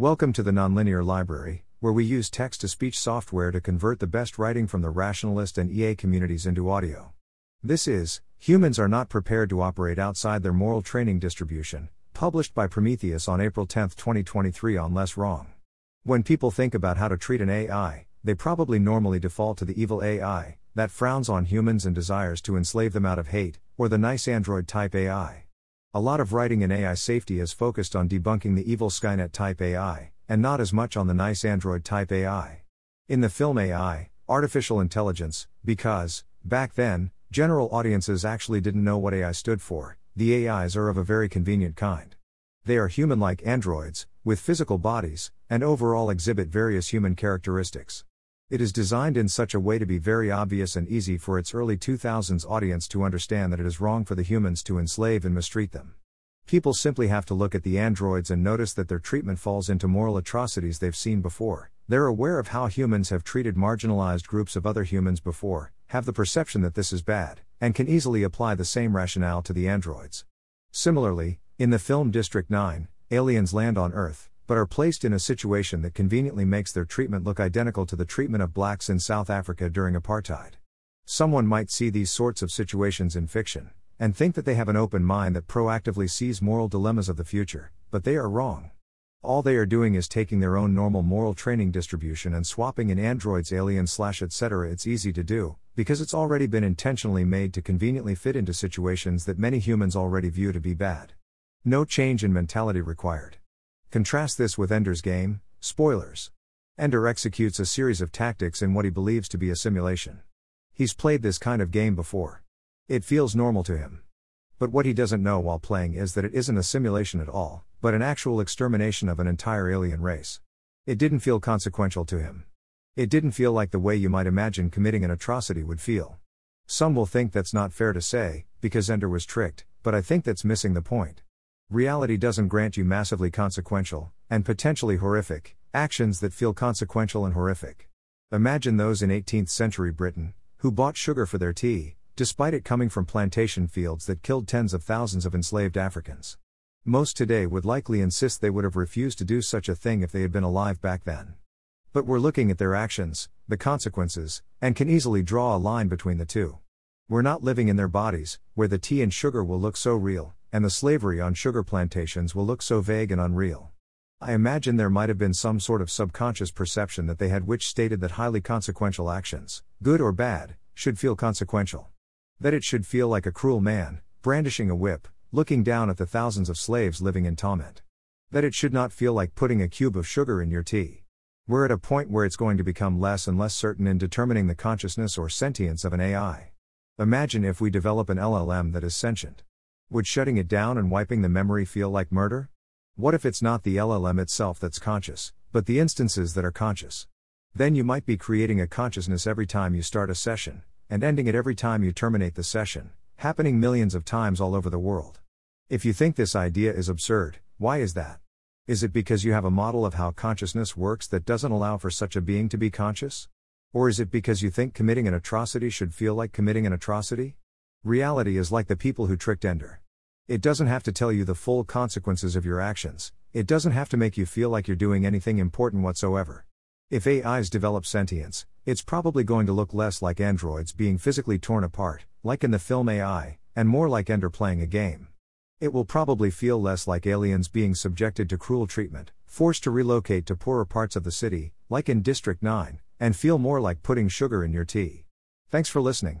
Welcome to the Nonlinear Library, where we use text to speech software to convert the best writing from the rationalist and EA communities into audio. This is Humans Are Not Prepared to Operate Outside Their Moral Training Distribution, published by Prometheus on April 10, 2023, on Less Wrong. When people think about how to treat an AI, they probably normally default to the evil AI, that frowns on humans and desires to enslave them out of hate, or the nice android type AI. A lot of writing in AI safety is focused on debunking the evil Skynet type AI, and not as much on the nice Android type AI. In the film AI, Artificial Intelligence, because, back then, general audiences actually didn't know what AI stood for, the AIs are of a very convenient kind. They are human like androids, with physical bodies, and overall exhibit various human characteristics. It is designed in such a way to be very obvious and easy for its early 2000s audience to understand that it is wrong for the humans to enslave and mistreat them. People simply have to look at the androids and notice that their treatment falls into moral atrocities they've seen before. They're aware of how humans have treated marginalized groups of other humans before, have the perception that this is bad, and can easily apply the same rationale to the androids. Similarly, in the film District 9, aliens land on Earth, but are placed in a situation that conveniently makes their treatment look identical to the treatment of blacks in South Africa during apartheid. Someone might see these sorts of situations in fiction, and think that they have an open mind that proactively sees moral dilemmas of the future, but they are wrong. All they are doing is taking their own normal moral training distribution and swapping in androids, aliens, slash etc. It's easy to do, because it's already been intentionally made to conveniently fit into situations that many humans already view to be bad. No change in mentality required. Contrast this with Ender's game, spoilers. Ender executes a series of tactics in what he believes to be a simulation. He's played this kind of game before. It feels normal to him. But what he doesn't know while playing is that it isn't a simulation at all, but an actual extermination of an entire alien race. It didn't feel consequential to him. It didn't feel like the way you might imagine committing an atrocity would feel. Some will think that's not fair to say, because Ender was tricked, but I think that's missing the point. Reality doesn't grant you massively consequential, and potentially horrific, actions that feel consequential and horrific. Imagine those in 18th century Britain, who bought sugar for their tea, despite it coming from plantation fields that killed tens of thousands of enslaved Africans. Most today would likely insist they would have refused to do such a thing if they had been alive back then. But we're looking at their actions, the consequences, and can easily draw a line between the two. We're not living in their bodies, where the tea and sugar will look so real, and the slavery on sugar plantations will look so vague and unreal. I imagine there might have been some sort of subconscious perception that they had which stated that highly consequential actions, good or bad, should feel consequential. That it should feel like a cruel man, brandishing a whip, looking down at the thousands of slaves living in torment. That it should not feel like putting a cube of sugar in your tea. We're at a point where it's going to become less and less certain in determining the consciousness or sentience of an AI. Imagine if we develop an LLM that is sentient. Would shutting it down and wiping the memory feel like murder? What if it's not the LLM itself that's conscious, but the instances that are conscious? Then you might be creating a consciousness every time you start a session, and ending it every time you terminate the session, happening millions of times all over the world. If you think this idea is absurd, why is that? Is it because you have a model of how consciousness works that doesn't allow for such a being to be conscious? Or is it because you think committing an atrocity should feel like committing an atrocity? Reality is like the people who tricked Ender. It doesn't have to tell you the full consequences of your actions, it doesn't have to make you feel like you're doing anything important whatsoever. If AIs develop sentience, it's probably going to look less like androids being physically torn apart, like in the film AI, and more like Ender playing a game. It will probably feel less like aliens being subjected to cruel treatment, forced to relocate to poorer parts of the city, like in District 9, and feel more like putting sugar in your tea. Thanks for listening.